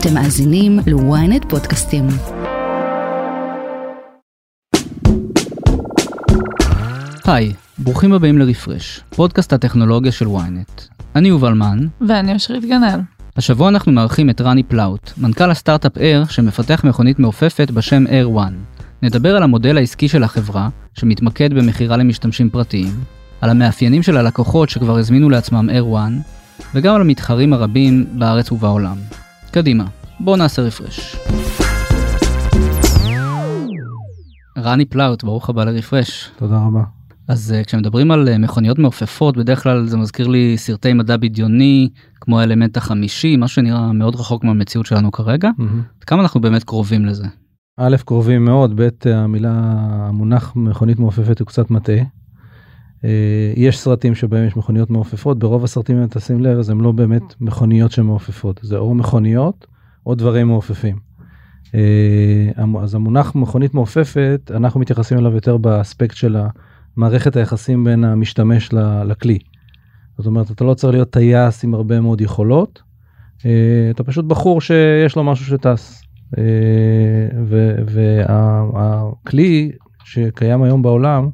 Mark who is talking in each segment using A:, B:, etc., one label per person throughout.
A: אתם מאזינים ל-ynet פודקאסטים.
B: היי, ברוכים הבאים לרפרש, פודקאסט הטכנולוגיה של ynet. אני יובל מן.
C: ואני אשרית גנאל.
B: השבוע אנחנו מארחים את רני פלאוט, מנכ"ל הסטארט-אפ Air שמפתח מכונית מעופפת בשם Air One. נדבר על המודל העסקי של החברה, שמתמקד במכירה למשתמשים פרטיים, על המאפיינים של הלקוחות שכבר הזמינו לעצמם Air One, וגם על המתחרים הרבים בארץ ובעולם. קדימה, בואו נעשה רפרש. רני פלאוט, ברוך הבא לרפרש.
D: תודה רבה.
B: אז uh, כשמדברים על uh, מכוניות מעופפות, בדרך כלל זה מזכיר לי סרטי מדע בדיוני, כמו האלמנט החמישי, משהו שנראה מאוד רחוק מהמציאות שלנו כרגע. Mm-hmm. כמה אנחנו באמת קרובים לזה?
D: א', קרובים מאוד, ב', המילה, המונח מכונית מעופפת הוא קצת מטעה. אה, יש סרטים שבהם יש מכוניות מעופפות, ברוב הסרטים, אם תשים לב, אז הם לא באמת מכוניות שמעופפות, זה או מכוניות או דברים מעופפים. אה, אז המונח מכונית מעופפת, אנחנו מתייחסים אליו יותר באספקט של מערכת היחסים בין המשתמש לכלי. זאת אומרת, אתה לא צריך להיות טייס עם הרבה מאוד יכולות, אה, אתה פשוט בחור שיש לו משהו שטס. והכלי שקיים היום בעולם,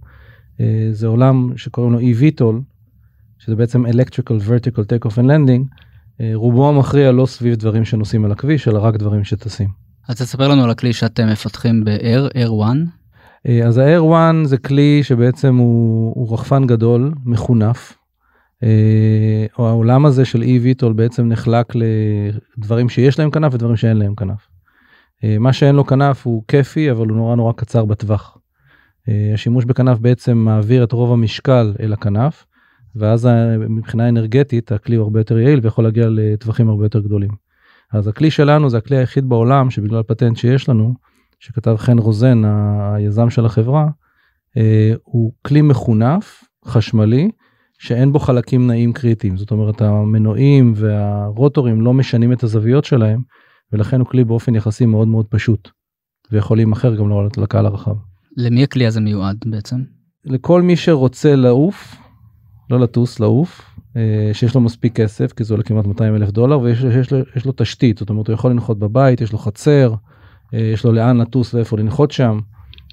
D: זה עולם שקוראים לו eVTOL, שזה בעצם electrical vertical take off and landing, אה, רובו המכריע לא סביב דברים שנוסעים על הכביש, אלא רק דברים שטסים.
B: אז תספר לנו על הכלי שאתם מפתחים ב-Air, Air One.
D: אה, אז ה-Air One זה כלי שבעצם הוא, הוא רחפן גדול, מחונף. או העולם הזה של eVTOL בעצם נחלק לדברים שיש להם כנף ודברים שאין להם כנף. מה שאין לו כנף הוא כיפי אבל הוא נורא נורא קצר בטווח. אה, השימוש בכנף בעצם מעביר את רוב המשקל אל הכנף, ואז מבחינה אנרגטית הכלי הוא הרבה יותר יעיל ויכול להגיע לטווחים הרבה יותר גדולים. אז הכלי שלנו זה הכלי היחיד בעולם שבגלל פטנט שיש לנו, שכתב חן רוזן, היזם של החברה, אה, הוא כלי מחונף, חשמלי, שאין בו חלקים נעים קריטיים. זאת אומרת, המנועים והרוטורים לא משנים את הזוויות שלהם, ולכן הוא כלי באופן יחסי מאוד מאוד פשוט, ויכול להימכר גם לקהל הרחב.
B: למי הכלי הזה מיועד בעצם?
D: לכל מי שרוצה לעוף, לא לטוס, לעוף, אה, שיש לו מספיק כסף, כי זה עולה כמעט 200 אלף דולר, ויש יש לו, יש לו תשתית, זאת אומרת הוא יכול לנחות בבית, יש לו חצר, אה, יש לו לאן לטוס ואיפה לנחות שם.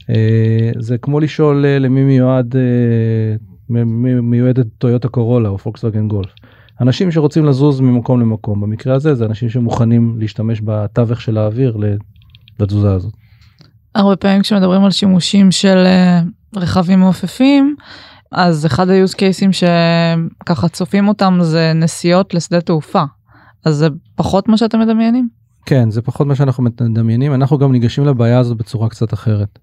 D: אה, זה כמו לשאול למי מיועד, מיועדת טויוטה קורולה או פוקסווגן גולף. אנשים שרוצים לזוז ממקום למקום, במקרה הזה זה אנשים שמוכנים להשתמש בתווך של האוויר לתזוזה הזאת.
C: הרבה פעמים כשמדברים על שימושים של אה, רכבים מעופפים, אז אחד ה-use cases שככה צופים אותם זה נסיעות לשדה תעופה. אז זה פחות מה שאתם מדמיינים?
D: כן, זה פחות מה שאנחנו מדמיינים. אנחנו גם ניגשים לבעיה הזאת בצורה קצת אחרת.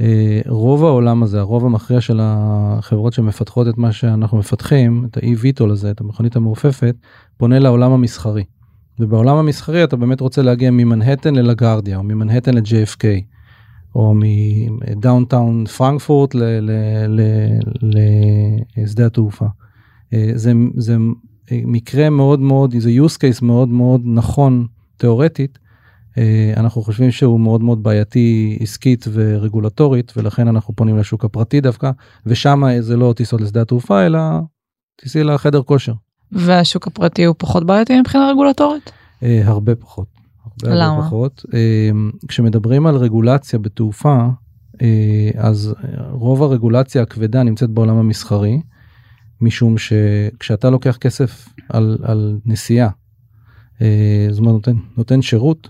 D: אה, רוב העולם הזה, הרוב המכריע של החברות שמפתחות את מה שאנחנו מפתחים, את ה-e-VTOL הזה, את המכונית המעופפת, פונה לעולם המסחרי. ובעולם המסחרי אתה באמת רוצה להגיע ממנהטן ללגרדיה או ממנהטן ל-JFK. או מדאונטאון פרנקפורט לשדה התעופה. אה, זה, זה מקרה מאוד מאוד, זה use case מאוד מאוד נכון תיאורטית. אה, אנחנו חושבים שהוא מאוד מאוד בעייתי עסקית ורגולטורית ולכן אנחנו פונים לשוק הפרטי דווקא ושם זה לא טיסות לשדה התעופה אלא טיסי לחדר כושר.
C: והשוק הפרטי הוא פחות בעייתי מבחינה רגולטורית?
D: אה, הרבה פחות.
C: למה?
D: פחות. אמ, כשמדברים על רגולציה בתעופה, אה, אז רוב הרגולציה הכבדה נמצאת בעולם המסחרי, משום שכשאתה לוקח כסף על, על נסיעה, אה, זאת אומרת נותן, נותן שירות,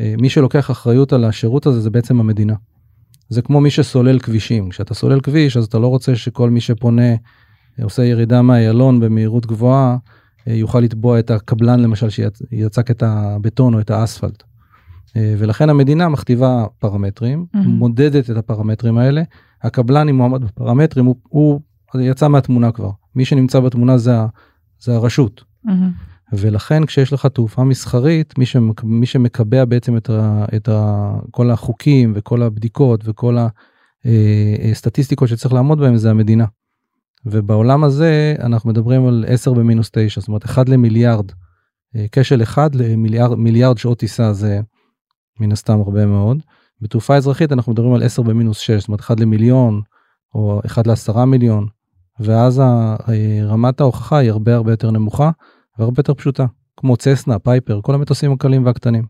D: אה, מי שלוקח אחריות על השירות הזה זה בעצם המדינה. זה כמו מי שסולל כבישים, כשאתה סולל כביש אז אתה לא רוצה שכל מי שפונה עושה ירידה מהיילון במהירות גבוהה יוכל לתבוע את הקבלן למשל שיצק את הבטון או את האספלט. אה, ולכן המדינה מכתיבה פרמטרים, mm-hmm. מודדת את הפרמטרים האלה, הקבלן אם מועמד בפרמטרים הוא, הוא יצא מהתמונה כבר, מי שנמצא בתמונה זה, זה הרשות. Mm-hmm. ולכן כשיש לך תעופה מסחרית מי, שמק, מי שמקבע בעצם את, ה, את ה, כל החוקים וכל הבדיקות וכל הסטטיסטיקות אה, שצריך לעמוד בהם זה המדינה. ובעולם הזה אנחנו מדברים על 10 במינוס 9 זאת אומרת 1 למיליארד אה, כשל אחד למיליארד מיליארד שעות טיסה זה מן הסתם הרבה מאוד. בתעופה אזרחית אנחנו מדברים על 10 במינוס 6 זאת אומרת 1 למיליון או 1 לעשרה מיליון ואז אה, רמת ההוכחה היא הרבה הרבה יותר נמוכה והרבה יותר פשוטה כמו צסנה פייפר כל המטוסים הקלים והקטנים.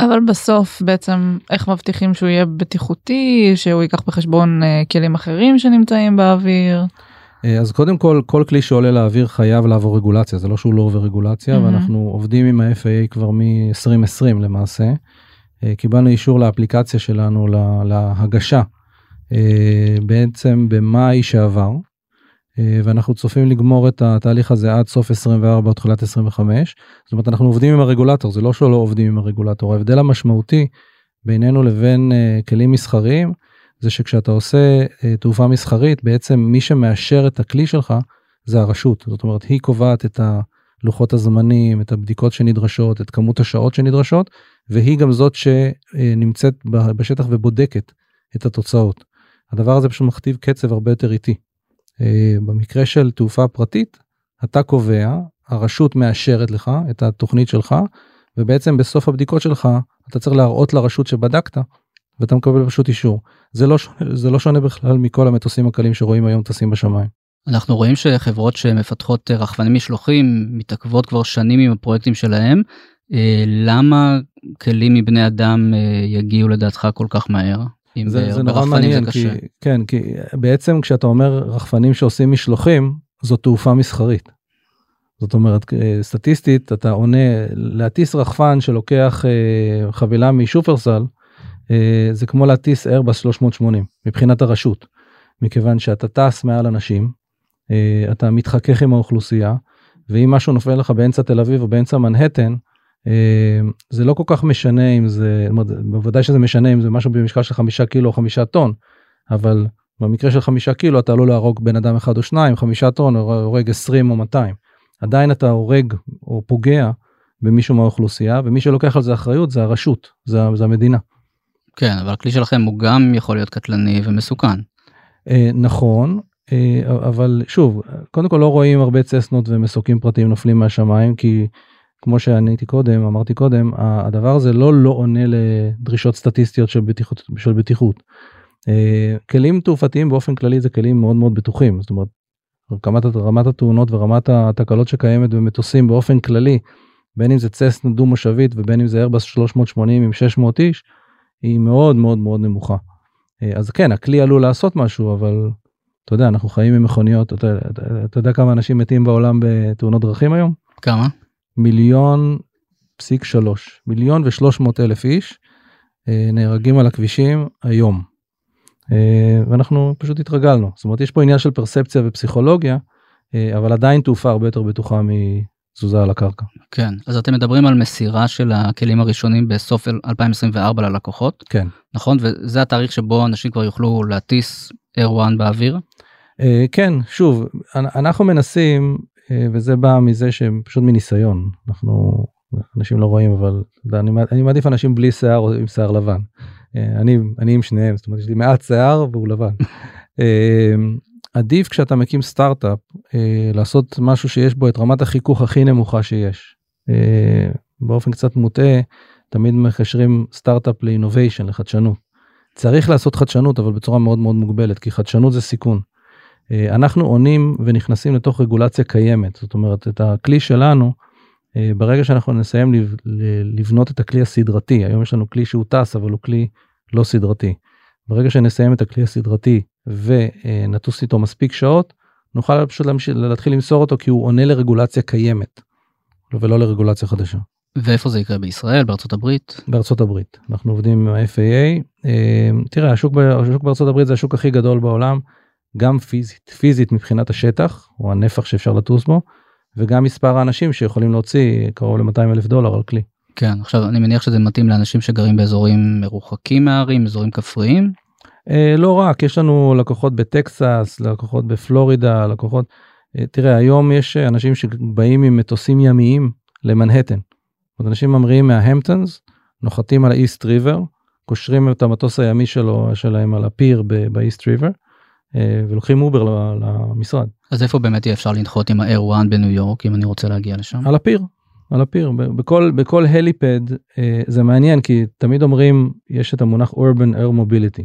C: אבל בסוף בעצם איך מבטיחים שהוא יהיה בטיחותי, שהוא ייקח בחשבון אה, כלים אחרים שנמצאים באוויר.
D: אה, אז קודם כל, כל כלי שעולה לאוויר חייב לעבור רגולציה, זה לא שהוא לא עובר רגולציה,
C: מהמם.
D: ואנחנו עובדים עם ה-FAA כבר מ-2020 למעשה. אה, קיבלנו אישור לאפליקציה שלנו לה- להגשה אה, בעצם במאי שעבר, ואנחנו צופים לגמור את התהליך הזה עד סוף 24 או תחילת 25. זאת אומרת, אנחנו עובדים עם הרגולטור, זה לא שלא עובדים עם הרגולטור, ההבדל המשמעותי בינינו לבין כלים מסחריים, זה שכשאתה עושה אה, תעופה מסחרית, בעצם מי שמאשר את הכלי שלך זה הרשות. זאת אומרת, היא קובעת את לוחות הזמנים, את הבדיקות שנדרשות, את כמות השעות שנדרשות, והיא גם זאת שנמצאת בשטח ובודקת את התוצאות. הדבר הזה פשוט מכתיב קצב הרבה יותר איטי. אה, במקרה של תעופה פרטית, אתה קובע, הרשות מאשרת לך את התוכנית שלך, ובעצם בסוף הבדיקות שלך אתה צריך להראות לרשות שבדקת, ואתה מקבל פשוט אישור. זה לא, ש- זה לא שונה בכלל מכל המטוסים הקלים שרואים היום טסים בשמיים.
B: אנחנו רואים שחברות שמפתחות אה, רחפני משלוחים מתעכבות כבר שנים עם הפרויקטים שלהם. אה, למה כלים מבני אדם אה, יגיעו לדעתך כל כך מהר? אם
D: זה, זה נורא מעניין,
B: זה
D: כי,
B: קשה.
D: כן, כי בעצם כשאתה אומר רחפנים שעושים משלוחים, זו תעופה מסחרית. זאת אומרת, סטטיסטית, אתה עונה, להטיס רחפן שלוקח חבילה משופרסל, זה כמו להטיס איירבס 380, מבחינת הרשות. מכיוון שאתה טס מעל אנשים, אה, אתה מתחכך עם האוכלוסייה, ואם משהו נופל לך באמצע תל אביב או באמצע מנהטן, אה, זה לא כל כך משנה אם זה, בוודאי שזה משנה אם זה משהו במשקל של חמישה קילו או חמישה טון, אבל במקרה של חמישה קילו אתה עלול להרוג בן אדם אחד או שניים, חמישה טון הורג 20 או 200. עדיין אתה הורג או פוגע במישהו מהאוכלוסייה, ומי שלוקח על זה אחריות זה הרשות, זה, זה המדינה.
B: כן, אבל הכלי שלכם הוא גם יכול להיות קטלני ומסוכן.
D: אה, נכון, אה, אבל שוב, קודם כל לא רואים הרבה צסנות ומסוקים פרטיים נופלים מהשמיים, כי כמו שעניתי קודם, אמרתי קודם, הדבר הזה לא לא עונה לדרישות סטטיסטיות של בטיחות. של בטיחות. אה, כלים תעופתיים באופן כללי זה כלים מאוד מאוד בטוחים, זאת אומרת, רמת, רמת התאונות ורמת התקלות שקיימת במטוסים באופן כללי, בין אם זה צסנה דו מושבית ובין אם זה איירבס 380 עם 600 איש, היא מאוד מאוד מאוד נמוכה. אה, אז כן, הכלי עלול לעשות משהו, אבל אתה יודע, אנחנו חיים עם מכוניות, אתה, אתה, אתה יודע כמה אנשים מתים בעולם בתאונות דרכים היום?
B: כמה?
D: מיליון פסיק שלוש, מיליון ושלוש מאות אלף איש אה, נהרגים על הכבישים היום. אה, ואנחנו פשוט התרגלנו, זאת אומרת יש פה עניין של פרספציה ופסיכולוגיה, אבל עדיין תעופה הרבה יותר בטוחה מתזוזה על הקרקע.
B: כן, אז אתם מדברים על מסירה של הכלים הראשונים בסוף 2024 ללקוחות,
D: כן.
B: נכון? וזה התאריך שבו אנשים כבר יוכלו להטיס Air 1 באוויר?
D: אה, כן, שוב, אנחנו מנסים, אה, וזה בא מזה שהם פשוט מניסיון, אנחנו, אנשים לא רואים, אבל אני, אני מעדיף אנשים בלי שיער או עם שיער לבן. אה, אני, אני עם שניהם, זאת אומרת, יש לי מעט שיער והוא לבן. עדיף כשאתה מקים סטארט-אפ אה, לעשות משהו שיש בו את רמת החיכוך הכי נמוכה שיש. אה, באופן קצת מוטעה, תמיד מקשרים סטארט-אפ לאינוביישן, לחדשנות. צריך לעשות חדשנות, אבל בצורה מאוד מאוד מוגבלת, כי חדשנות זה סיכון. אה, אנחנו עונים ונכנסים לתוך רגולציה קיימת, זאת אומרת, את הכלי שלנו, אה, ברגע שאנחנו נסיים לב- לבנות את הכלי הסדרתי, היום יש לנו כלי שהוא טס, אבל הוא כלי לא סדרתי. ברגע שנסיים את הכלי הסדרתי ונטוס איתו מספיק שעות, נוכל פשוט להמשיך, להתחיל למסור אותו כי הוא עונה לרגולציה קיימת, ולא לרגולציה חדשה.
B: ואיפה זה יקרה? בישראל? בארצות הברית?
D: בארצות הברית. אנחנו עובדים עם ה-FAA. אה, תראה, השוק, ב- השוק בארצות הברית זה השוק הכי גדול בעולם, גם פיזית, פיזית מבחינת השטח, או הנפח שאפשר לטוס בו, וגם מספר האנשים שיכולים להוציא קרוב ל-200 אלף דולר על כלי.
B: כן, עכשיו אני מניח שזה מתאים לאנשים שגרים באזורים מרוחקים מהערים, אזורים כפריים.
D: אה, לא רק, יש לנו לקוחות בטקסס, לקוחות בפלורידה, לקוחות... אה, תראה, היום יש אה, אנשים שבאים עם מטוסים ימיים למנהטן. זאת אומרת, אנשים ממריאים מה-Hamptons, נוחתים על ה-East River, קושרים את המטוס הימי שלו, שלהם על ה pier ב-East River, ולוקחים Uber למשרד.
B: אז איפה באמת יהיה אפשר לנחות עם ה-Air 1 בניו יורק אם אני רוצה להגיע לשם?
D: על ה pier, על ה pier. בכל, בכל helipad זה מעניין, כי תמיד אומרים, יש את המונח Urban Air Mobility,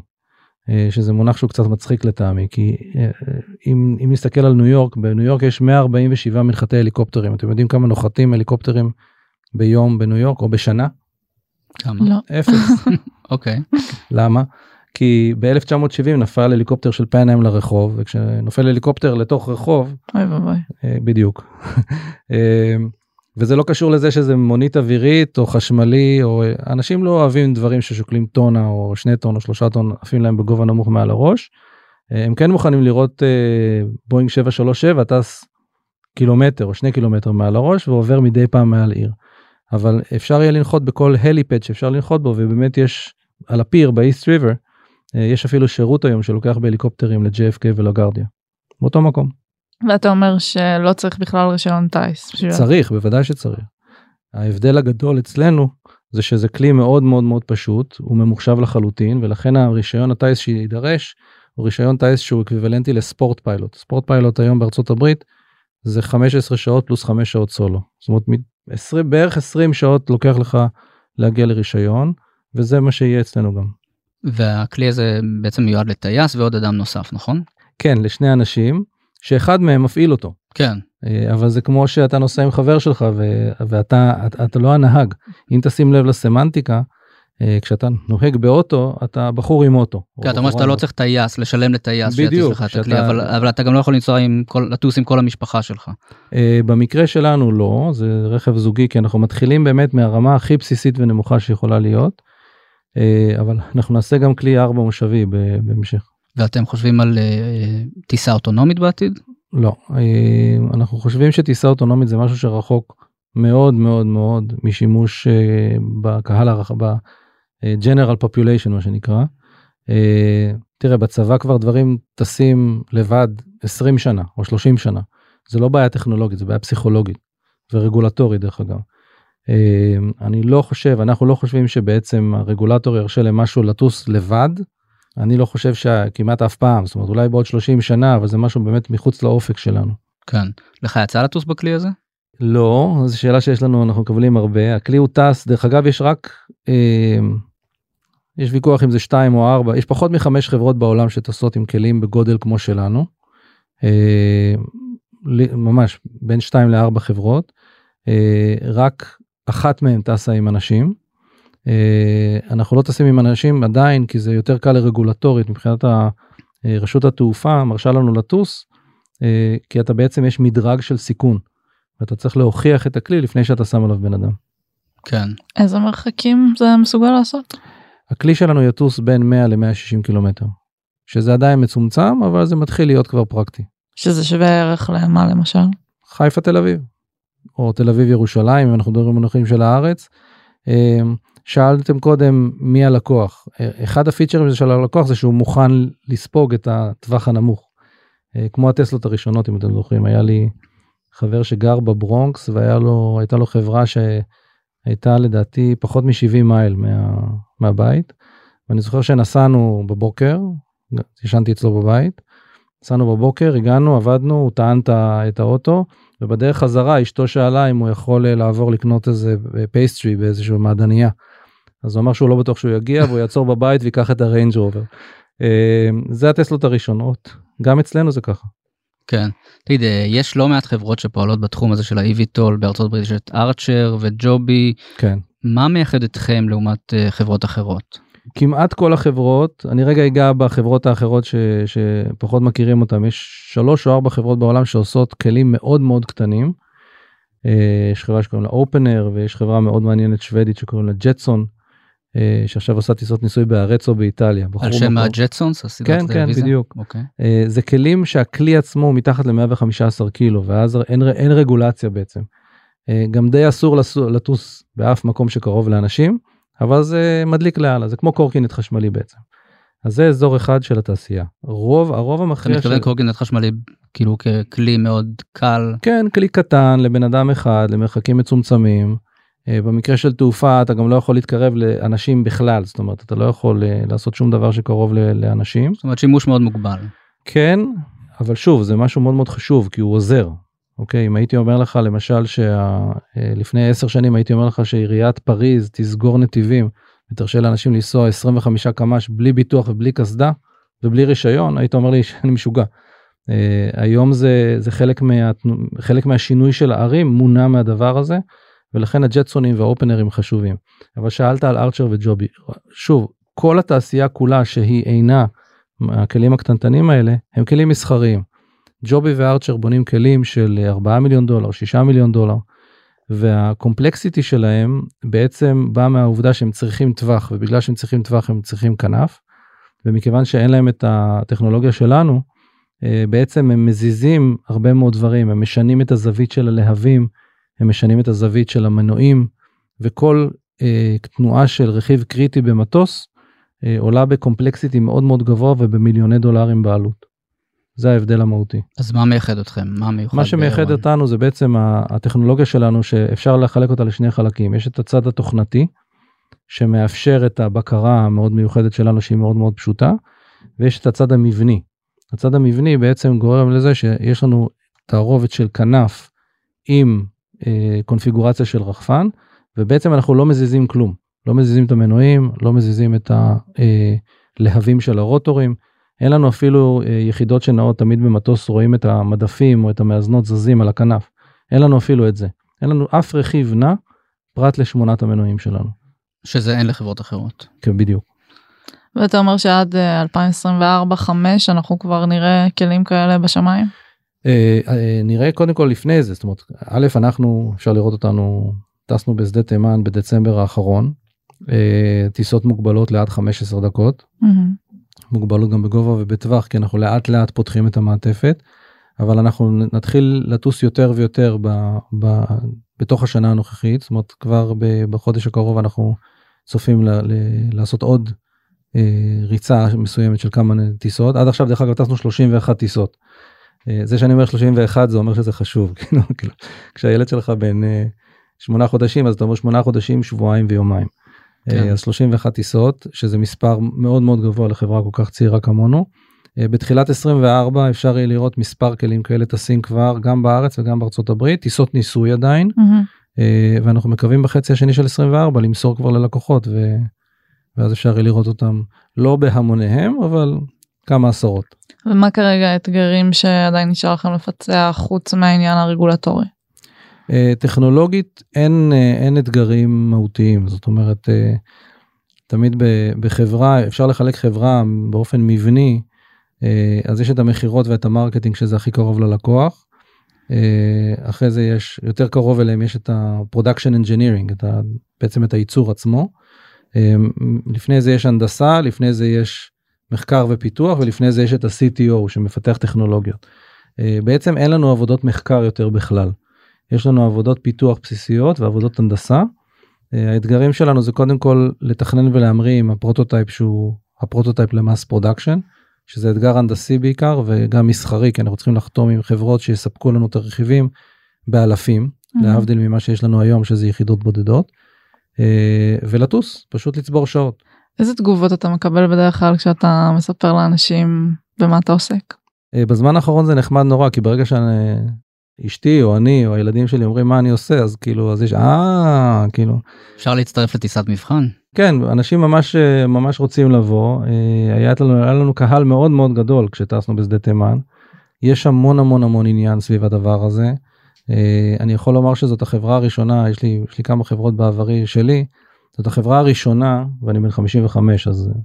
D: שזה מונח שהוא קצת מצחיק לטעמי, כי אה, אה, אם, אם נסתכל על ניו יורק, בניו יורק יש 147 מנחתי הליקופטרים. אתם יודעים כמה נוחתים הליקופטרים ביום בניו יורק או בשנה?
B: כמה?
C: לא.
D: אפס.
B: אוקיי.
D: למה? כי ב-1970 נפל הליקופטר של פאנאם לרחוב וכשנופל הליקופטר לתוך רחוב
C: אוי ואבוי.
D: אה, בדיוק. אה, וזה לא קשור לזה שזה מונית אווירית או חשמלי או אנשים לא אוהבים דברים ששוקלים טונה או שני טון או שלושה טון עפים להם בגובה נמוך מעל הראש. אה, הם כן מוכנים לראות אה, בואינג 737 טס קילומטר או שני קילומטר מעל הראש ועובר מדי פעם מעל עיר. אבל אפשר יהיה לנחות בכל הליפד שאפשר לנחות בו ובאמת יש על הפיר באיסט ריבר יש אפילו שירות היום שלוקח בהליקופטרים ל-JFK ולגרדיה. באותו מקום.
C: ואתה אומר שלא צריך בכלל רישיון טיס.
D: צריך בוודאי שצריך. ההבדל הגדול אצלנו זה שזה כלי מאוד מאוד מאוד פשוט הוא ממוחשב לחלוטין ולכן הרישיון הטיס שיידרש הוא רישיון טיס שהוא אקוויוולנטי ל sport pilot sport pilot היום בארצות הברית זה 15 שעות פלוס 5 שעות סולו זאת אומרת מ- 20, בערך 20 שעות לוקח לך להגיע לרישיון וזה מה שיהיה אצלנו גם.
B: והכלי הזה בעצם מיועד לטייס ועוד אדם נוסף, נכון?
D: כן לשני אנשים שאחד מהם מפעיל אותו
B: כן.
D: אה, אבל זה כמו שאתה נוסע עם חבר שלך ו- ואתה אתה, אתה לא הנהג אם תשים לב לסמנטיקה אה, כשאתה נוהג באוטו אתה בחור עם אוטו.
B: כן, אתה אומר שאתה לא צריך טייס, לשלם לטייס שיטיס לך את הכלי, אבל אבל אתה גם לא יכול לנסוע עם כל, לטוס עם כל המשפחה שלך.
D: אה, במקרה שלנו לא זה רכב זוגי כי אנחנו מתחילים באמת מהרמה הכי בסיסית ונמוכה שיכולה להיות. אבל אנחנו נעשה גם כלי ארבע מושבי בהמשך.
B: ואתם חושבים על אה, טיסה אוטונומית בעתיד?
D: לא אה, אנחנו חושבים שטיסה אוטונומית זה משהו שרחוק מאוד מאוד מאוד משימוש אה, בקהל הרחב ב-general population מה שנקרא. אה, תראה בצבא כבר דברים טסים לבד 20 שנה או 30 שנה זה לא בעיה טכנולוגית זה בעיה פסיכולוגית ורגולטורית דרך אגב. אני לא חושב אנחנו לא חושבים שבעצם הרגולטור ירשה למשהו לטוס לבד. אני לא חושב שכמעט אף פעם זאת אומרת אולי בעוד 30 שנה אבל זה משהו באמת מחוץ לאופק שלנו.
B: כן. לך יצא לטוס בכלי הזה?
D: לא זו שאלה שיש לנו אנחנו מקבלים הרבה הכלי הוא טס דרך אגב יש רק אה, יש ויכוח אם זה שתיים או ארבע יש פחות מחמש חברות בעולם שטסות עם כלים בגודל כמו שלנו. אה, ממש בין שתיים לארבע חברות אה, רק אחת מהן טסה עם אנשים. אה, אנחנו לא טסים עם אנשים עדיין כי זה יותר קל לרגולטורית מבחינת אה, רשות התעופה מרשה לנו לטוס אה, כי אתה בעצם יש מדרג של סיכון. ואתה צריך להוכיח את הכלי לפני שאתה שם עליו בן אדם.
B: כן.
C: איזה מרחקים זה מסוגל לעשות?
D: הכלי שלנו יטוס בין 100 ל-160 קילומטר. שזה עדיין מצומצם אבל זה מתחיל להיות כבר פרקטי.
C: שזה שווה ערך למה למשל?
D: חיפה תל אביב. או תל אביב ירושלים אם אנחנו מדברים במונחים של הארץ. אה, שאלתם קודם מי הלקוח. אה, אחד הפיצ'רים של הלקוח זה שהוא מוכן לספוג את הטווח הנמוך. אה, כמו הטסלות הראשונות אם אתם זוכרים היה לי חבר שגר בברונקס והיה לו הייתה לו חברה שהייתה לדעתי פחות מ-70 מייל מה, מהבית. ואני זוכר שנסענו בבוקר ישנתי אצלו בבית. נסענו בבוקר הגענו עבדנו הוא טען את האוטו ובדרך חזרה אשתו שאלה אם הוא יכול אה, לעבור לקנות איזה pastry באיזשהו מעדניה. אז הוא אמר שהוא לא בטוח שהוא יגיע והוא יעצור בבית ויקח את הריינג' רובר. אה, זה הטסלות הראשונות גם אצלנו זה ככה.
B: כן. תגיד, אה, יש לא מעט חברות שפועלות בתחום הזה של ה-EVTOL בארצות הברית, יש את ארצ'ר וג'ובי.
D: כן.
B: מה מייחד אתכם לעומת אה, חברות אחרות?
D: כמעט כל החברות אני רגע אגע בחברות האחרות ש, שפחות מכירים אותם יש שלוש או ארבע חברות בעולם שעושות כלים מאוד מאוד קטנים. אה, יש חברה שקוראים לה אופנר ויש חברה מאוד מעניינת שוודית שקוראים לה ג'טסון שעכשיו עושה טיסות ניסוי בארצו באיטליה.
B: על שם. הג'טסונס? הסדרת
D: כן, כן,
B: טלוויזיה?
D: בדיוק.
B: אוקיי.
D: אה, זה כלים שהכלי עצמו הוא מתחת ל-115 קילו ואז אין, אין רגולציה בעצם. אה, גם די אסור לטוס באף מקום שקרוב לאנשים אבל זה מדליק לאללה זה כמו קורקינט חשמלי בעצם. אז זה אזור אחד של התעשייה. רוב הרוב
B: אתה
D: המכריע
B: מתכוון קורקינט חשמלי כאילו ככלי מאוד קל.
D: כן כלי קטן לבן אדם אחד למרחקים מצומצמים. אה, במקרה של תעופה אתה גם לא יכול להתקרב לאנשים בכלל זאת אומרת אתה לא יכול אה, לעשות שום דבר שקרוב לאנשים.
B: זאת אומרת שימוש מאוד מוגבל.
D: כן, אבל שוב זה משהו מאוד מאוד חשוב כי הוא עוזר. אוקיי, אם הייתי אומר לך למשל שלפני 10 שנים הייתי אומר לך שעיריית פריז תסגור נתיבים ותרשה לאנשים לנסוע 25 קמ"ש בלי ביטוח ובלי קסדה ובלי רישיון היית אומר לי שאני משוגע. היום זה זה חלק מה חלק מהשינוי של הערים מונע מהדבר הזה ולכן הג'טסונים והאופנרים חשובים. אבל שאלת על ארצ'ר וג'ובי, שוב, כל התעשייה כולה שהיא אינה הכלים הקטנטנים האלה, הם כלים מסחריים. ג'ובי וארצ'ר בונים כלים של 4 מיליון דולר, 6 מיליון דולר, והקומפלקסיטי שלהם בעצם בא מהעובדה שהם צריכים טווח, ובגלל שהם צריכים טווח הם צריכים כנף, ומכיוון שאין להם את הטכנולוגיה שלנו, אה, בעצם הם מזיזים הרבה מאוד דברים, הם משנים את הזווית של הלהבים, הם משנים את הזווית של המנועים, וכל אה, תנועה של רכיב קריטי במטוס אה, עולה בקומפלקסיטי מאוד מאוד גבוה ובמיליוני דולרים בעלות. זה ההבדל המהותי.
B: אז מה מייחד אתכם? מה מיוחד?
D: מה שמייחד
B: One?
D: אותנו זה בעצם הטכנולוגיה שלנו שאפשר לחלק אותה לשני חלקים. יש את הצד התוכנתי, שמאפשר את הבקרה המאוד מיוחדת שלנו שהיא מאוד מאוד פשוטה, ויש את הצד המבני. הצד המבני בעצם גורם לזה שיש לנו תערובת של כנף עם קונפיגורציה של רחפן, ובעצם אנחנו לא מזיזים כלום. לא מזיזים את המנועים, לא מזיזים את הלהבים של הרוטורים. אין לנו אפילו אה, יחידות שנעות תמיד במטוס רואים את המדפים או את המאזנות זזים על הכנף. אין לנו אפילו את זה. אין לנו אף רכיב נע פרט לשמונת המנועים שלנו.
B: שזה אין לחברות אחרות.
D: כן, בדיוק.
C: ואתה אומר שעד 2024-2025 אנחנו כבר נראה כלים כאלה בשמיים?
D: אה, אה, נראה קודם כל לפני זה, זאת אומרת, א', אנחנו, אפשר לראות אותנו, טסנו בשדה תימן בדצמבר האחרון, אה, טיסות מוגבלות לעד 15 דקות,
C: מהמם.
D: מוגבלות גם בגובה ובטווח, כי אנחנו לאט לאט פותחים את המעטפת, אבל אנחנו נתחיל לטוס יותר ויותר ב, ב, בתוך השנה הנוכחית, זאת אומרת, כבר ב, בחודש הקרוב אנחנו צופים ל, ל, לעשות עוד אה, ריצה מסוימת של כמה טיסות. עד עכשיו, דרך אגב, טסנו 31 טיסות. אה, זה שאני אומר 31 זה אומר שזה חשוב, כאילו, כאילו, כשהילד שלך בן אה, שמונה חודשים אז אתה אומר שמונה חודשים שבועיים ויומיים.
B: כן.
D: אה, אז 31 טיסות שזה מספר מאוד מאוד גבוה לחברה כל כך צעירה כמונו. בתחילת 24 אפשר יהיה לראות מספר כלים כאלה טסים כבר גם בארץ וגם בארצות הברית טיסות ניסוי עדיין. אה, ואנחנו מקווים בחצי השני של 24 למסור כבר ללקוחות ו... ואז אפשר יהיה לראות אותם לא בהמוניהם אבל כמה עשרות.
C: ומה כרגע האתגרים שעדיין נשאר לכם לפצח חוץ מהעניין הרגולטורי?
D: אה, טכנולוגית אין אה, אין אתגרים מהותיים זאת אומרת אה, תמיד בחברה אפשר לחלק חברה באופן מבני אה, אז יש את המכירות ואת ה marketing שזה הכי קרוב ללקוח. אחרי זה יש יותר קרוב אליהם יש את ה-production engineering את ה, בעצם את הייצור עצמו. לפני זה יש הנדסה לפני זה יש מחקר ופיתוח ולפני זה יש את ה-CTO שמפתח טכנולוגיות. אה, בעצם אין לנו עבודות מחקר יותר בכלל. יש לנו עבודות פיתוח בסיסיות ועבודות הנדסה. אה, האתגרים שלנו זה קודם כל לתכנן ולהמריא עם ה prototype שהוא ה prototype ל mass production שזה אתגר הנדסי בעיקר וגם מסחרי כי אנחנו צריכים לחתום עם חברות שיספקו לנו את הרכיבים באלפים להבדיל ממה שיש לנו היום שזה יחידות בודדות. אה, ולטוס פשוט לצבור שעות.
C: איזה תגובות אתה מקבל בדרך כלל כשאתה מספר לאנשים במה אתה עוסק?
D: אה, בזמן האחרון זה נחמד נורא כי ברגע שאשתי או אני או הילדים שלי אומרים מה אני עושה אז כאילו אז יש אה כאילו
B: אפשר להצטרף לטיסת מבחן?
D: כן אנשים ממש אה, ממש רוצים לבוא אה, היה לנו היה לנו קהל מאוד מאוד גדול כשטסנו בשדה תימן. יש המון המון המון עניין סביב הדבר הזה. אני יכול לומר שזאת החברה הראשונה יש לי יש לי כמה חברות בעברי שלי זאת החברה הראשונה ואני בן 55 אז אה,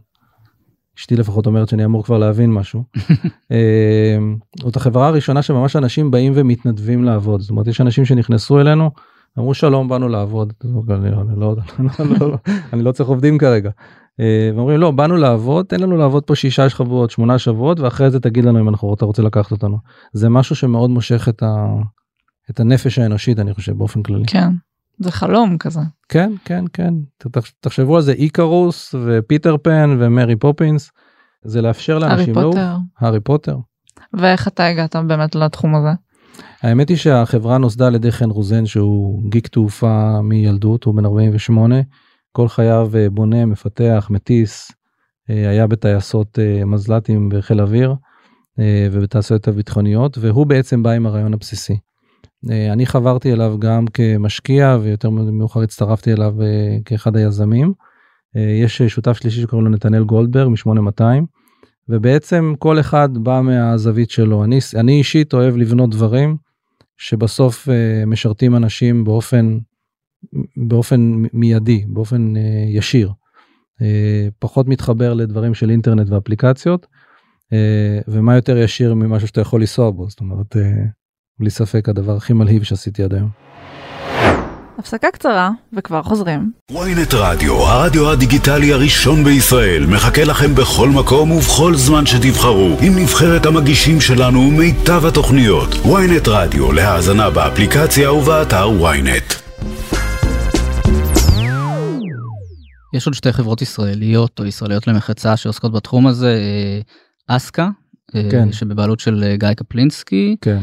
D: אשתי לפחות אומרת שאני אמור כבר להבין משהו. אה, זאת החברה הראשונה שממש אנשים באים ומתנדבים לעבוד זאת אומרת יש אנשים שנכנסו אלינו אמרו שלום באנו לעבוד אני לא, לא, אני לא, לא צריך עובדים כרגע. אה, ואומרים לא באנו לעבוד תן לנו לעבוד פה שישה שבועות שמונה שבועות ואחרי זה תגיד לנו אם אנחנו אתה רוצה לקחת אותנו זה משהו שמאוד מושך את, ה, את הנפש האנושית אני חושב באופן כללי.
C: כן, זה חלום כזה.
D: כן כן כן תח- תחשבו על זה איקרוס ופיטר פן ומרי פופינס זה לאפשר
C: הארי
D: לאנשים לעוף.
C: פוטר.
D: הארי פוטר.
C: ואיך אתה הגעת באמת לתחום הזה?
D: האמת היא שהחברה נוסדה על ידי חן רוזן שהוא גיק תעופה מילדות הוא בן 48 כל חייו אה, בונה מפתח מטיס אה, היה בטייסות אה, מזל"טים בחיל אוויר ובתעשיות הביטחוניות והוא בעצם בא עם הרעיון הבסיסי. אה, אני חברתי אליו גם כמשקיע ויותר מאוחר הצטרפתי אליו אה, כאחד היזמים. אה, יש שותף שלישי שקוראים לו נתנאל גולדברג מ-8200 ובעצם כל אחד בא מהזווית שלו אני אני אישית אוהב לבנות דברים שבסוף משרתים אנשים באופן באופן מיידי, באופן ישיר. פחות מתחבר לדברים של אינטרנט ואפליקציות, ומה יותר ישיר ממשהו שאתה יכול לנסוע בו, זאת אומרת, בלי ספק הדבר הכי מלהיב שעשיתי עד היום.
C: הפסקה קצרה וכבר חוזרים.
E: ynet רדיו, הרדיו הדיגיטלי הראשון בישראל, מחכה לכם בכל מקום ובכל זמן שתבחרו, עם נבחרת המגישים שלנו ומיטב התוכניות. ynet רדיו, להאזנה באפליקציה ובאתר ynet.
B: יש עוד שתי חברות ישראליות או ישראליות למחצה שעוסקות בתחום הזה, אה, אסקה,
D: כן.
B: שבבעלות של אה, גיא קפלינסקי,
D: כן.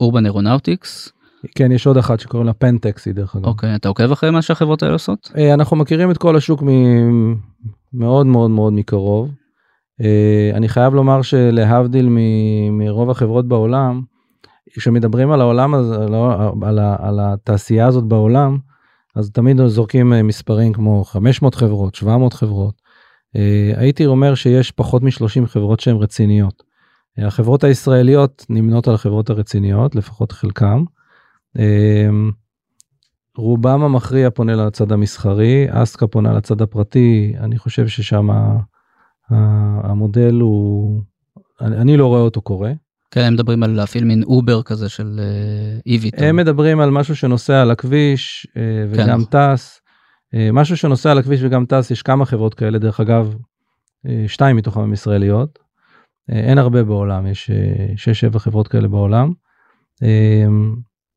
B: ואורבן אירונאוטיקס.
D: כן, יש עוד אחת שקוראים לה פנטקסי דרך אגב.
B: אוקיי, אתה עוקב אחרי מה שהחברות האלה עושות?
D: אה, אנחנו מכירים את כל השוק מ- מאוד מאוד מאוד מקרוב. אה, אני חייב לומר שלהבדיל מ- מרוב החברות בעולם, כשמדברים על העולם הזה, על, ה- על, ה- על התעשייה הזאת בעולם, אז תמיד זורקים אה, מספרים כמו 500 חברות, 700 חברות. אה, הייתי אומר שיש פחות מ-30 חברות שהן רציניות. אה, החברות הישראליות נמנות על החברות הרציניות, לפחות חלקם. אה, רובם המכריע פונה לצד המסחרי, אסקה פונה לצד הפרטי, אני חושב ששם המודל הוא, אני, אני לא רואה אותו קורה.
B: כן, הם מדברים על להפעיל מין אובר כזה של איוויטון.
D: הם מדברים על משהו שנוסע על הכביש וגם טס. אה, משהו שנוסע על הכביש וגם טס, יש כמה חברות כאלה, דרך אגב, אה, שתיים מתוכן הם ישראליות. אה, אין הרבה בעולם, יש אה, שש שבע חברות כאלה בעולם.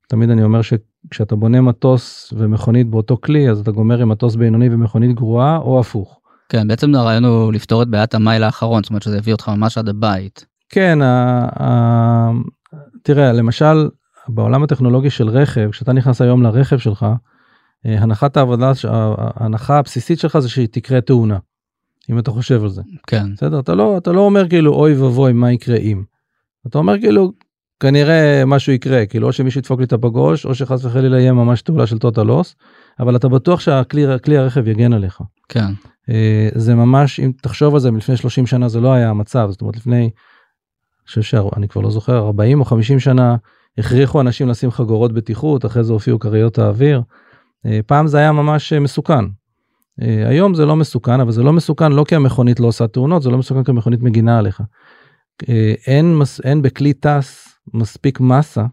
D: תמיד אני אומר שכשאתה בונה מטוס ומכונית באותו כלי, אז אתה גומר עם מטוס בינוני ומכונית גרועה, או הפוך.
B: כן, בעצם הרעיון הוא לפתור את בעיית המייל האחרון, זאת אומרת שזה יביא אותך ממש עד הבית.
D: כן, ה, ה, תראה, למשל, בעולם הטכנולוגי של רכב, כשאתה נכנס היום לרכב שלך, הנחת העבודה, ההנחה הבסיסית שלך זה שהיא תקרה תאונה, אם אתה חושב על זה.
B: כן,
D: בסדר? אתה לא, אתה לא אומר כאילו אוי ואבוי מה יקרה אם. אתה אומר כאילו כנראה משהו יקרה, כאילו או שמישהו ידפוק לי את הפגוש, או שחס וחלילה יהיה ממש תאולה של total loss, אבל אתה בטוח שהכלי כלי הרכב יגן עליך.
B: כן,
D: אה, זה ממש אם תחשוב על זה לפני 30 שנה זה לא היה המצב זאת אומרת לפני. אני חושב שאני כבר לא זוכר 40 או 50 שנה הכריחו אנשים לשים חגורות בטיחות אחרי זה הופיעו כריות האוויר. אה, פעם זה היה ממש אה, מסוכן. אה, היום זה לא מסוכן אבל זה לא מסוכן לא כי המכונית לא עושה תאונות זה לא מסוכן כי המכונית מגינה עליך. אין, מס- אין בכלי טס מספיק מסה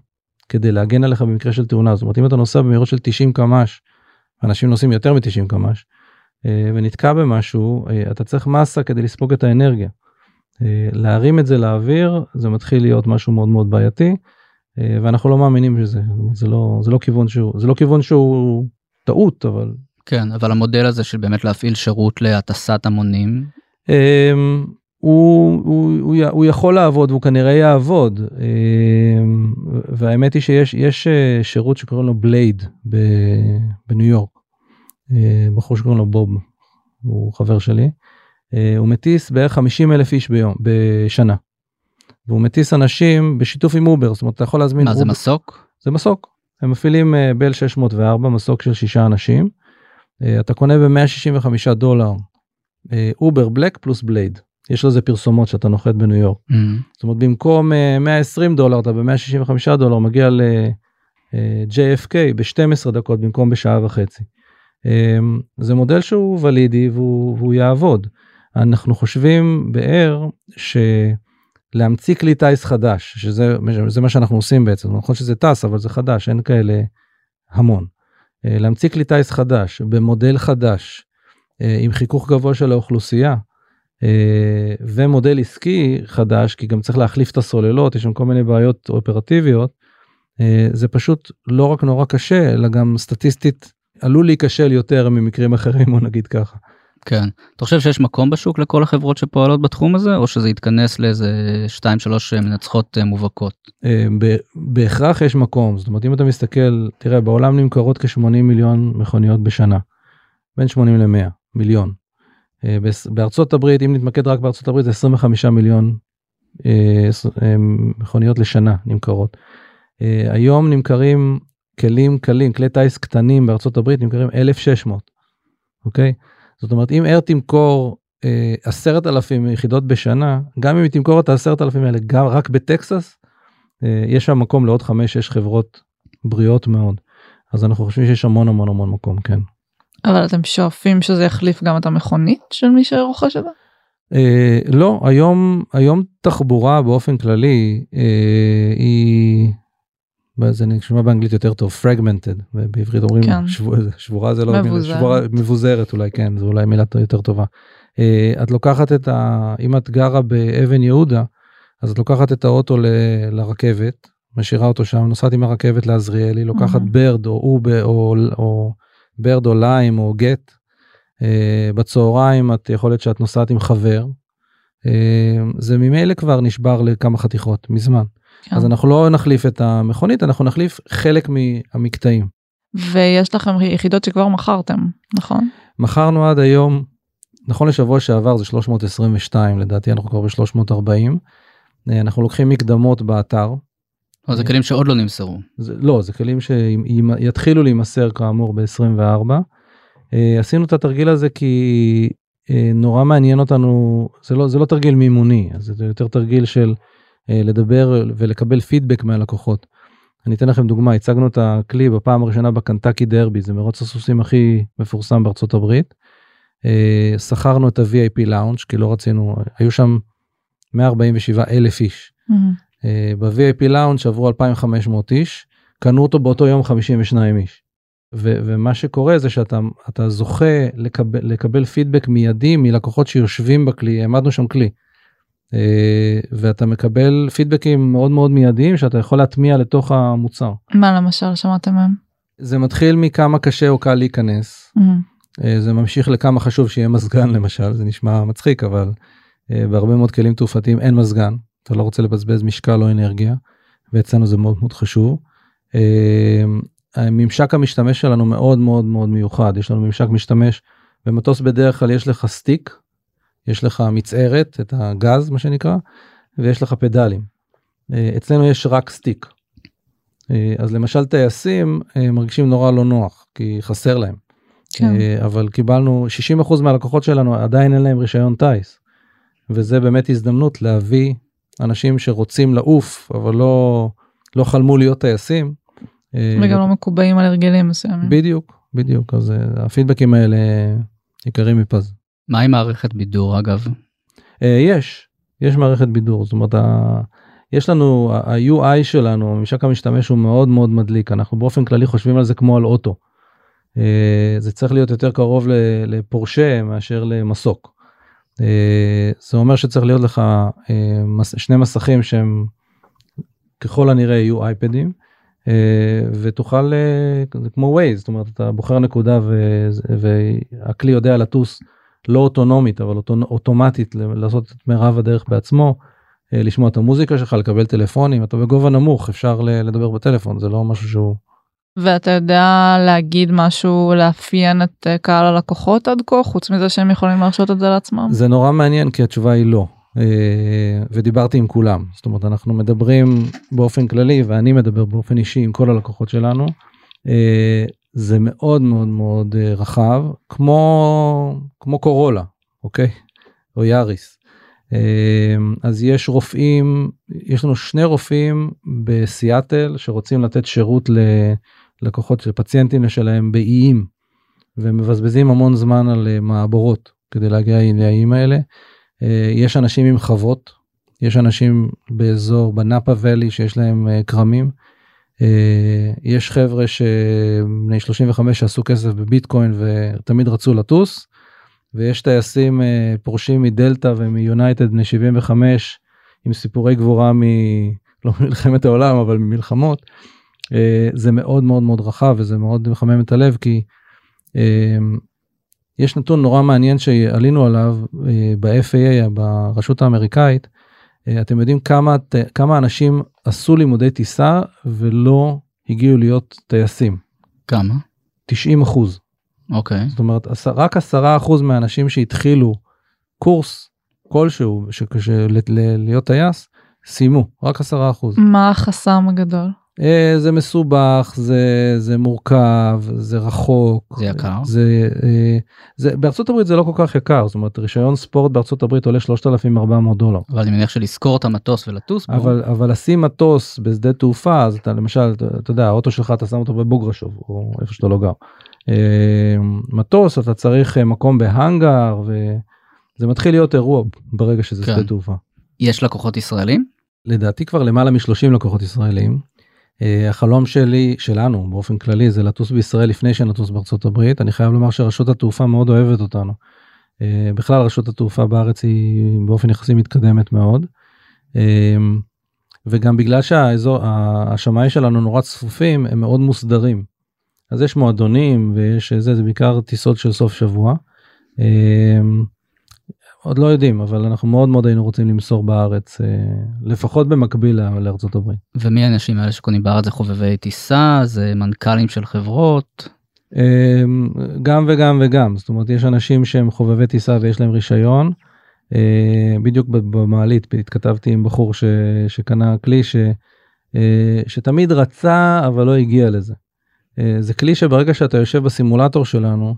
D: כדי להגן עליך במקרה של תאונה זאת אומרת אם אתה נוסע במהירות של 90 קמ"ש אנשים נוסעים יותר מ-90 קמ"ש ונתקע במשהו אתה צריך מסה כדי לספוג את האנרגיה. להרים את זה לאוויר זה מתחיל להיות משהו מאוד מאוד בעייתי ואנחנו לא מאמינים שזה זה לא זה לא כיוון שהוא זה לא כיוון שהוא טעות אבל
B: כן, אבל המודל הזה של באמת להפעיל שירות להטסת המונים,
D: אמ, הוא, הוא, הוא, הוא יכול לעבוד והוא כנראה יעבוד אמ, והאמת היא שיש יש אה, שירות שקוראים לו Blade בניו יורק. אה, בחור שקוראים לו בוב הוא חבר שלי. אה, הוא מטיס בערך 50 אלף איש ביום בשנה. והוא מטיס אנשים בשיתוף עם Uber זאת אומרת אתה יכול להזמין
B: מה זה
D: Uber-
B: מסוק?
D: זה מסוק. הם מפעילים אה, Bell 604 מסוק של שישה אנשים. אה, אתה קונה ב-165 דולר אה, Uber Black פלוס Blade. יש לזה פרסומות שאתה נוחת בניו יורק.
B: Mm,
D: זאת אומרת במקום אה, 120 דולר אתה ב-165 דולר מגיע ל-JFK ב-12 דקות במקום בשעה וחצי. אה, זה מודל שהוא ולידי והוא, והוא יעבוד. אנחנו חושבים באר שלהמציא כלי טיס חדש שזה זה מה שאנחנו עושים בעצם נכון שזה טס אבל זה חדש אין כאלה המון. אה, להמציא כלי טיס חדש במודל חדש אה, עם חיכוך גבוה של האוכלוסייה אה, ומודל עסקי חדש כי גם צריך להחליף את הסוללות יש שם כל מיני בעיות אופרטיביות זה פשוט לא רק נורא קשה אלא גם סטטיסטית עלול להיכשל יותר ממקרים אחרים או נגיד ככה.
B: כן. אתה חושב שיש מקום בשוק לכל החברות שפועלות בתחום הזה, או שזה יתכנס לאיזה 2-3 מנצחות אה, מובהקות?
D: אה, בהכרח יש מקום זאת אומרת אם אתה מסתכל תראה בעולם נמכרות כ-80 מיליון מכוניות בשנה בין 80 ל-100 מיליון. אה, בארצות הברית אם נתמקד רק בארצות הברית זה 25 מיליון אה, אה, מכוניות לשנה נמכרות. אה, היום נמכרים כלים קלים כלי טיס קטנים בארצות הברית נמכרים 1600. אוקיי זאת אומרת אם אר תמכור אה, עשרת אלפים יחידות בשנה גם אם היא תמכור את העשרת אלפים האלה גם רק בטקסס אה, יש שם מקום לעוד 5-6 חברות בריאות מאוד. אז אנחנו חושבים שיש המון המון המון מקום כן.
C: אבל אתם שואפים שזה יחליף גם את המכונית של מי שרוכש את זה?
D: אה, לא היום היום תחבורה באופן כללי אה, היא. זה נשמע באנגלית יותר טוב fragmented בעברית אומרים
C: כן.
D: שבוע, שבורה זה לא מילה,
C: מבוזרת.
D: שבורה, מבוזרת אולי כן זו אולי מילה יותר טובה. אה, את לוקחת את ה... אם את גרה באבן יהודה אז את לוקחת את האוטו ל, לרכבת משאירה אותו שם נוסעת עם הרכבת לעזריאלי לוקחת
C: Mhm.
D: ברד או אובה או, או ברד או ליים או גט. אה, בצהריים את יכול להיות שאת נוסעת עם חבר. אה, זה ממילא כבר נשבר לכמה חתיכות מזמן.
C: כן.
D: אז אנחנו לא נחליף את המכונית אנחנו נחליף חלק מהמקטעים.
C: ויש לכם יחידות שכבר מכרתם, נכון?
D: מכרנו עד היום נכון לשבוע שעבר זה 322 לדעתי אנחנו כבר ב-340. אנחנו לוקחים מקדמות באתר.
B: אבל זה כלים שעוד לא נמסרו.
D: זה, לא זה כלים שיתחילו להימסר כאמור ב-24. עשינו את התרגיל הזה כי אה, נורא מעניין אותנו זה לא זה לא תרגיל מימוני זה יותר תרגיל של אה, לדבר ולקבל פידבק מהלקוחות. אני אתן לכם דוגמה הצגנו את הכלי בפעם הראשונה בקנטקי דרבי זה מרוץ הסוסים הכי מפורסם בארצות הברית. אה, שכרנו את ה-VIP לאונג' כי לא רצינו היו שם 147 אלף איש.
C: Mhm.
D: ב-VIP לאונג' עברו 2,500 איש קנו אותו באותו יום 52 איש. ו- ומה שקורה זה שאתה אתה זוכה לקבל, לקבל פידבק מיידי מלקוחות שיושבים בכלי העמדנו שם כלי. אה, ואתה מקבל פידבקים מאוד מאוד מיידיים שאתה יכול להטמיע לתוך המוצר.
C: מה למשל שמעתם מהם?
D: זה מתחיל מכמה קשה או קל להיכנס
C: Mhm.
D: אה, זה ממשיך לכמה חשוב שיהיה מזגן למשל זה נשמע מצחיק אבל אה, בהרבה מאוד כלים תעופתיים אין מזגן אתה לא רוצה לבזבז משקל או אנרגיה ואצלנו זה מאוד מאוד חשוב. הממשק המשתמש שלנו מאוד מאוד מאוד מיוחד יש לנו ממשק משתמש במטוס בדרך כלל יש לך סטיק יש לך מצערת את הגז מה שנקרא ויש לך פדלים. אה, אצלנו יש רק סטיק. אה, אז למשל טייסים אה, מרגישים נורא לא נוח כי חסר להם.
C: כן.
D: אבל קיבלנו 60% מהלקוחות שלנו עדיין אין להם רישיון טיס. וזה באמת הזדמנות להביא אנשים שרוצים לעוף אבל לא לא חלמו להיות טייסים. אה,
C: וגם לא מקובעים על הרגלים מסוימים.
D: בדיוק בדיוק אז אה, הפידבקים האלה יקרים מפז.
B: מה עם מערכת בידור אגב?
D: אה, יש יש מערכת בידור זאת אומרת יש לנו ה-UI שלנו ממשק המשתמש הוא מאוד מאוד מדליק אנחנו באופן כללי חושבים על זה כמו על אוטו. זה צריך להיות יותר קרוב לפורשה מאשר למסוק. זה אומר שצריך להיות לך שני מסכים שהם ככל הנראה יהיו אייפדים. אה, ותוכל אה, זה כמו ווייז זאת אומרת אתה בוחר נקודה ו- והכלי יודע לטוס לא אוטונומית אבל אוטומטית לעשות את מירב הדרך בעצמו. אה, לשמוע את המוזיקה שלך לקבל טלפונים אתה בגובה נמוך אפשר לדבר בטלפון זה לא משהו שהוא
C: ואתה יודע להגיד משהו לאפיין את קהל הלקוחות עד כה חוץ מזה שהם יכולים להרשות את זה לעצמם?
D: זה נורא מעניין כי התשובה היא לא ודיברתי עם כולם זאת אומרת אנחנו מדברים באופן כללי ואני מדבר באופן אישי עם כל הלקוחות שלנו. אה, זה מאוד מאוד מאוד אה, רחב כמו כמו קורולה אוקיי או יאריס. אה, אז יש רופאים יש לנו שני רופאים בסיאטל שרוצים לתת שירות ללקוחות של פציינטים שלהם באיים ומבזבזים המון זמן על אה, מעבורות כדי להגיע לאיים האלה. אה, יש אנשים עם חוות יש אנשים באזור בנאפה ואלי שיש להם אה, כרמים. אה, יש חבר'ה שבני 35 שעשו כסף בביטקוין ותמיד רצו לטוס. ויש טייסים פורשים מדלתא ומיונייטד בני 75 עם סיפורי גבורה מ... לא ממלחמת העולם אבל ממלחמות. זה מאוד מאוד מאוד רחב וזה מאוד מחמם את הלב כי יש נתון נורא מעניין שעלינו עליו אה, ב-FAA ברשות האמריקאית. אה, אתם יודעים כמה כמה אנשים עשו לימודי טיסה ולא הגיעו להיות טייסים
B: כמה?
D: 90 אחוז
B: אוקיי.
D: זאת אומרת רק 10 אחוז מהאנשים שהתחילו קורס כלשהו ש- ש- ל- ל- להיות טייס סיימו רק 10 אחוז
C: מה החסם הגדול?
D: אה, זה מסובך, זה, זה מורכב, זה רחוק.
B: זה יקר.
D: זה, אה, זה, בארצות הברית זה לא כל כך יקר, זאת אומרת רישיון ספורט בארצות הברית עולה 3,400 דולר.
B: אבל אני מניח שלשכור את המטוס ולטוס בו.
D: אבל, אבל לשים מטוס בשדה תעופה, אז אתה למשל, אתה, אתה יודע, האוטו שלך אתה שם אותו בבוגרשוב, או איפה שאתה לא גר. אה, מטוס, אתה צריך מקום בהאנגר, וזה מתחיל להיות אירוע ברגע שזה
B: כן.
D: שדה תעופה.
B: יש לקוחות ישראלים?
D: לדעתי כבר למעלה מ-30 לקוחות ישראלים. Uh, החלום שלי, שלנו באופן כללי, זה לטוס בישראל לפני שנטוס בארצות הברית. אני חייב לומר שרשות התעופה מאוד אוהבת אותנו. Uh, בכלל רשות התעופה בארץ היא באופן יחסי מתקדמת מאוד. Uh, וגם בגלל שהאזור, השמיים שלנו נורא צפופים, הם מאוד מוסדרים. אז יש מועדונים ויש זה, זה בעיקר טיסות של סוף שבוע. עוד לא יודעים אבל אנחנו מאוד מאוד היינו רוצים למסור בארץ אה, לפחות במקביל לארצות הברית.
B: ומי האנשים האלה שקונים בארץ זה חובבי טיסה זה מנכ"לים של חברות
D: אה, גם וגם וגם זאת אומרת יש אנשים שהם חובבי טיסה ויש להם רישיון. אה, בדיוק במעלית התכתבתי עם בחור ש, שקנה כלי ש, אה, שתמיד רצה אבל לא הגיע לזה. זה כלי שברגע שאתה יושב בסימולטור שלנו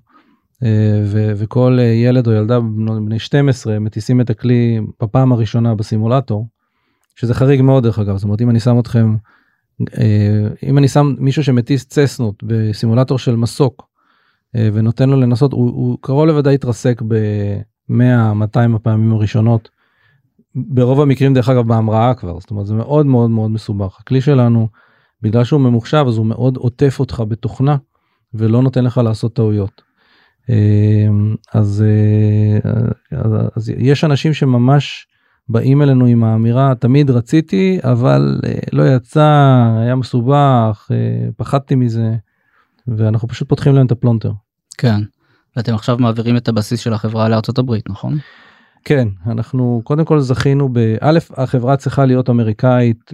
D: ו- וכל אה, ילד או ילדה בני 12 מטיסים את הכלי בפעם הראשונה בסימולטור, שזה חריג מאוד דרך אגב, זאת אומרת אם אני שם אתכם, אה, אם אני שם מישהו שמטיס צסנות בסימולטור של מסוק אה, ונותן לו לנסות, הוא, הוא קרוב לוודאי יתרסק ב-100-200 הפעמים הראשונות. ברוב המקרים דרך אגב בהמראה כבר, זאת אומרת זה מאוד מאוד מאוד מסובך. הכלי שלנו, בגלל שהוא ממוחשב אז הוא מאוד עוטף אותך בתוכנה ולא נותן לך לעשות טעויות. אמ, אז, אה, אז, אז יש אנשים שממש באים אלינו עם האמירה תמיד רציתי אבל אה, לא יצא היה מסובך אה, פחדתי מזה ואנחנו פשוט פותחים להם את הפלונטר.
B: כן. ואתם עכשיו מעבירים את הבסיס של החברה לארצות הברית נכון?
D: כן אנחנו קודם כל זכינו באלף החברה צריכה להיות אמריקאית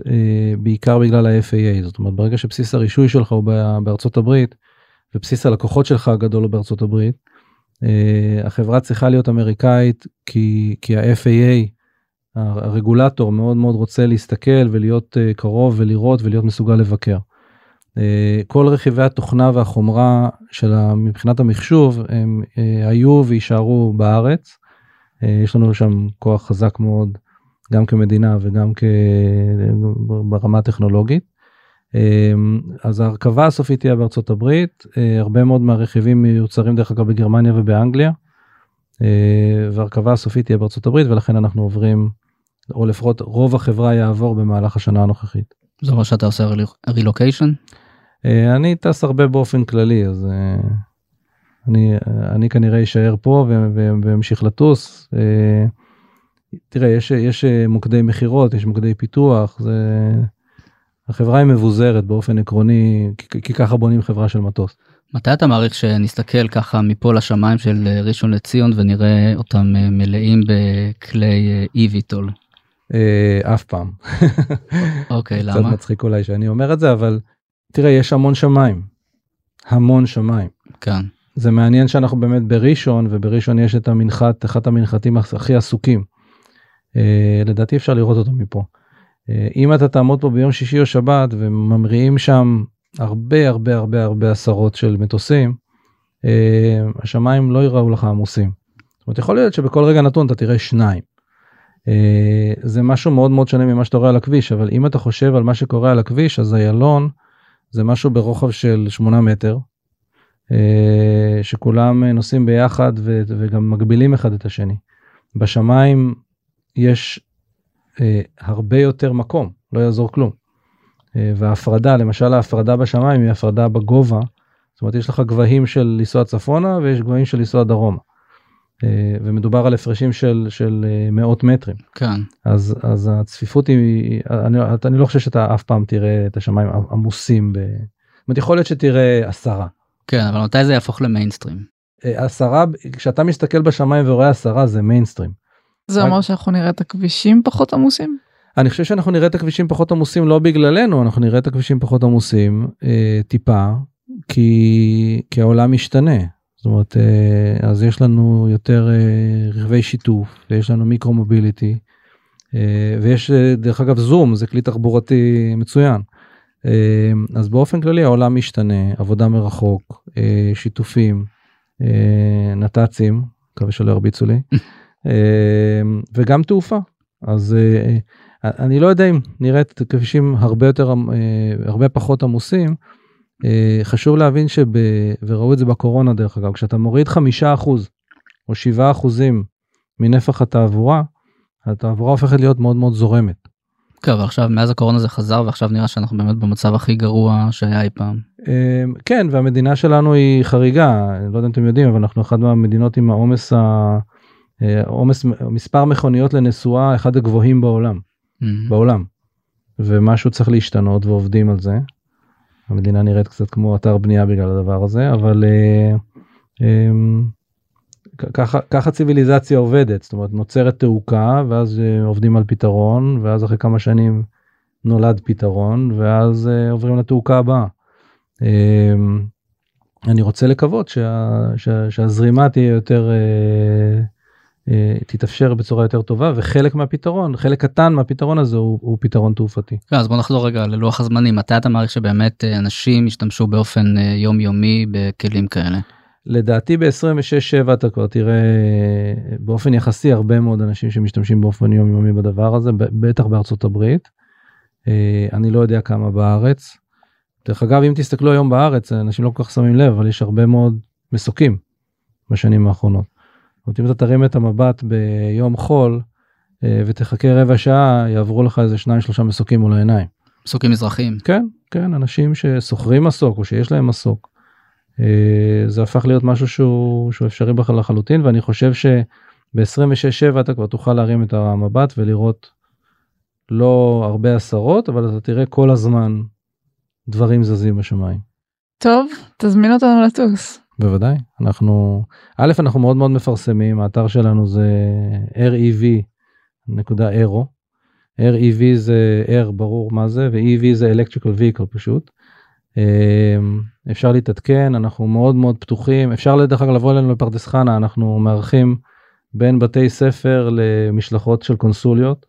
D: בעיקר בגלל ה-FAA זאת אומרת ברגע שבסיס הרישוי שלך הוא בארצות הברית ובסיס הלקוחות שלך הגדול הוא בארצות הברית. אה, החברה צריכה להיות אמריקאית כי כי ה-FAA הרגולטור מאוד מאוד רוצה להסתכל ולהיות אה, קרוב ולראות ולהיות מסוגל לבקר. אה, כל רכיבי התוכנה והחומרה של מבחינת המחשוב הם אה, היו ויישארו בארץ. אה, יש לנו שם כוח חזק מאוד גם כמדינה וגם כ... ברמה הטכנולוגית. אה, אז ההרכבה הסופית תהיה בארצות הברית, אה, הרבה מאוד מהרכיבים מיוצרים דרך אגב בגרמניה ובאנגליה, אה, וההרכבה הסופית תהיה בארצות הברית ולכן אנחנו עוברים, או לפחות רוב החברה יעבור במהלך השנה הנוכחית.
B: זה אומר שאתה עושה רילוקיישן?
D: אה, אני טס הרבה באופן כללי אז אני אני כנראה אשאר פה ואמשיך לטוס. אה, תראה יש יש מוקדי מכירות יש מוקדי פיתוח זה החברה היא מבוזרת באופן עקרוני כי, כי ככה בונים חברה של מטוס.
B: מתי אתה מעריך שנסתכל ככה מפה לשמיים של אה, ראשון לציון ונראה אותם אה, מלאים בכלי אה?
D: אה, אף פעם.
B: אוקיי
D: קצת
B: למה?
D: מצחיק אולי שאני אומר את זה אבל תראה יש המון שמיים. המון שמיים.
B: כן.
D: זה מעניין שאנחנו באמת בראשון ובראשון יש את המנחת אחד המנחתים הכי עסוקים. לדעתי אפשר לראות אותו מפה. אה, אם אתה תעמוד פה ביום שישי או שבת וממריאים שם הרבה הרבה הרבה הרבה עשרות של מטוסים, אה, השמיים לא ייראו לך עמוסים. זאת אומרת יכול להיות שבכל רגע נתון אתה תראה שניים. אה, זה משהו מאוד מאוד שונה ממה שאתה רואה על הכביש אבל אם אתה חושב על מה שקורה על הכביש אז איילון זה משהו ברוחב של 8 מטר. שכולם נוסעים ביחד וגם מגבילים אחד את השני. בשמיים יש אה, הרבה יותר מקום, לא יעזור כלום. אה, וההפרדה, למשל ההפרדה בשמיים היא הפרדה בגובה, זאת אומרת יש לך גבהים של לנסוע צפונה ויש גבהים של לנסוע דרומה. אה, ומדובר על הפרשים של, של אה, מאות מטרים.
B: כן.
D: אז, אז הצפיפות היא, אני, אני לא חושב שאתה אף פעם תראה את השמיים עמוסים. ב... זאת אומרת, יכול להיות שתראה עשרה.
B: כן אבל מתי זה יהפוך למיינסטרים?
D: אה, עשרה כשאתה מסתכל בשמיים ורואה עשרה זה מיינסטרים.
C: זה אומר שאנחנו נראה את הכבישים פחות עמוסים?
D: אני חושב שאנחנו נראה את הכבישים פחות עמוסים לא בגללנו אנחנו נראה את הכבישים פחות עמוסים אה, טיפה כי כי העולם משתנה. זאת אומרת אה, אז יש לנו יותר אה, רכבי שיתוף ויש לנו מיקרו מוביליטי אה, ויש אה, דרך אגב זום זה כלי תחבורתי מצוין. אה, אז באופן כללי העולם משתנה, עבודה מרחוק, אה, שיתופים, אה, נת"צים, מקווה שלא ירביצו לי, וגם תעופה. אז אה, אני לא יודע אם נראית כבישים הרבה יותר, אה, הרבה פחות עמוסים. אה, חשוב להבין שב... וראו את זה בקורונה דרך אגב, כשאתה מוריד חמישה אחוז או שבעה אחוזים מנפח התעבורה, התעבורה הופכת להיות מאוד מאוד זורמת.
B: כן, אבל עכשיו מאז הקורונה זה חזר ועכשיו נראה שאנחנו באמת במצב הכי גרוע שהיה אי פעם.
D: אה, כן, והמדינה שלנו היא חריגה, אני לא יודע אם אתם יודעים, אבל אנחנו אחת מהמדינות עם העומס, ה- אה, עומס, מספר מכוניות לנסועה אחד הגבוהים בעולם,
B: Mhm.
D: בעולם. ומשהו צריך להשתנות ועובדים על זה. המדינה נראית קצת כמו אתר בנייה בגלל הדבר הזה, אבל אה, אה, ככה, ככה ציוויליזציה עובדת, זאת אומרת נוצרת תעוקה ואז אה, עובדים על פתרון ואז אחרי כמה שנים נולד פתרון ואז אה, עוברים לתעוקה הבאה. אה, אני רוצה לקוות שה, שה, שהזרימה תהיה יותר, אה, אה, תתאפשר בצורה יותר טובה וחלק מהפתרון, חלק קטן מהפתרון הזה הוא, הוא פתרון תעופתי.
B: כן, אז בוא נחזור רגע ללוח הזמנים מתי אתה מעריך שבאמת אה, אנשים ישתמשו באופן אה, יומיומי בכלים כאלה.
D: לדעתי ב-26-7 אתה כבר תראה אה, באופן יחסי הרבה מאוד אנשים שמשתמשים באופן יומיומי בדבר הזה, בטח בארצות הברית. אה, אני לא יודע כמה בארץ. דרך אגב, אם תסתכלו היום בארץ, אנשים לא כל כך שמים לב, אבל יש הרבה מאוד מסוקים בשנים האחרונות. זאת אומרת, אם אתה תרים את המבט ביום חול אה, ותחכה רבע שעה, יעברו לך איזה שניים שלושה מסוקים מול העיניים.
B: פסוקים מזרחיים.
D: כן, כן, אנשים ששוכרים מסוק או שיש להם מסוק. אה, זה הפך להיות משהו שהוא, שהוא אפשרי בכלל לחלוטין, ואני חושב שב-26-7 אתה כבר תוכל להרים את המבט ולראות לא הרבה עשרות, אבל אתה תראה כל הזמן דברים זזים בשמיים.
C: טוב, תזמין אותנו לטוס.
D: בוודאי, אנחנו, א', אנחנו מאוד מאוד מפרסמים, האתר שלנו זה rev.aero. rev זה air ברור מה זה, ו-ev זה electrical vehicle פשוט. אמ, אפשר להתעדכן, אנחנו מאוד מאוד פתוחים, אפשר דרך אגב לבוא אלינו לפרדס חנה, אנחנו מארחים בין בתי ספר למשלחות של קונסוליות,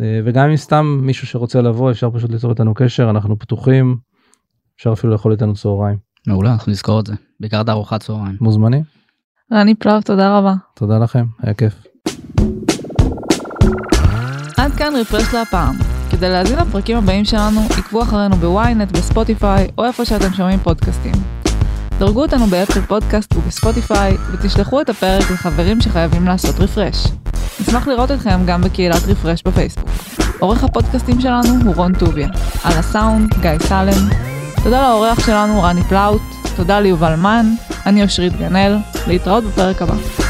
D: אה, וגם אם סתם מישהו שרוצה לבוא, אפשר פשוט ליצור איתנו קשר, אנחנו פתוחים, אפשר אפילו לאכול איתנו צהריים.
B: מעולה, אנחנו נזכור את זה. בעיקר את הארוחת צהריים.
D: מוזמנים?
C: רני פלאב, תודה רבה.
D: תודה לכם, היה כיף.
C: עד כאן רפרש להפעם. כדי להאזין לפרקים הבאים שלנו, עקבו אחרינו בוויינט, בספוטיפיי, או איפה שאתם שומעים פודקאסטים. דרגו אותנו באפל פודקאסט ובספוטיפיי, ותשלחו את הפרק לחברים שחייבים לעשות רפרש. נשמח לראות אתכם גם בקהילת רפרש בפייסבוק. עורך הפודקאסטים שלנו הוא רון טוביה. על הסאונד, גיא סלם. תודה לאורח שלנו, רני פלאוט. תודה ליובל מן. אני אושרית גנאל. להתראות בפרק הבא.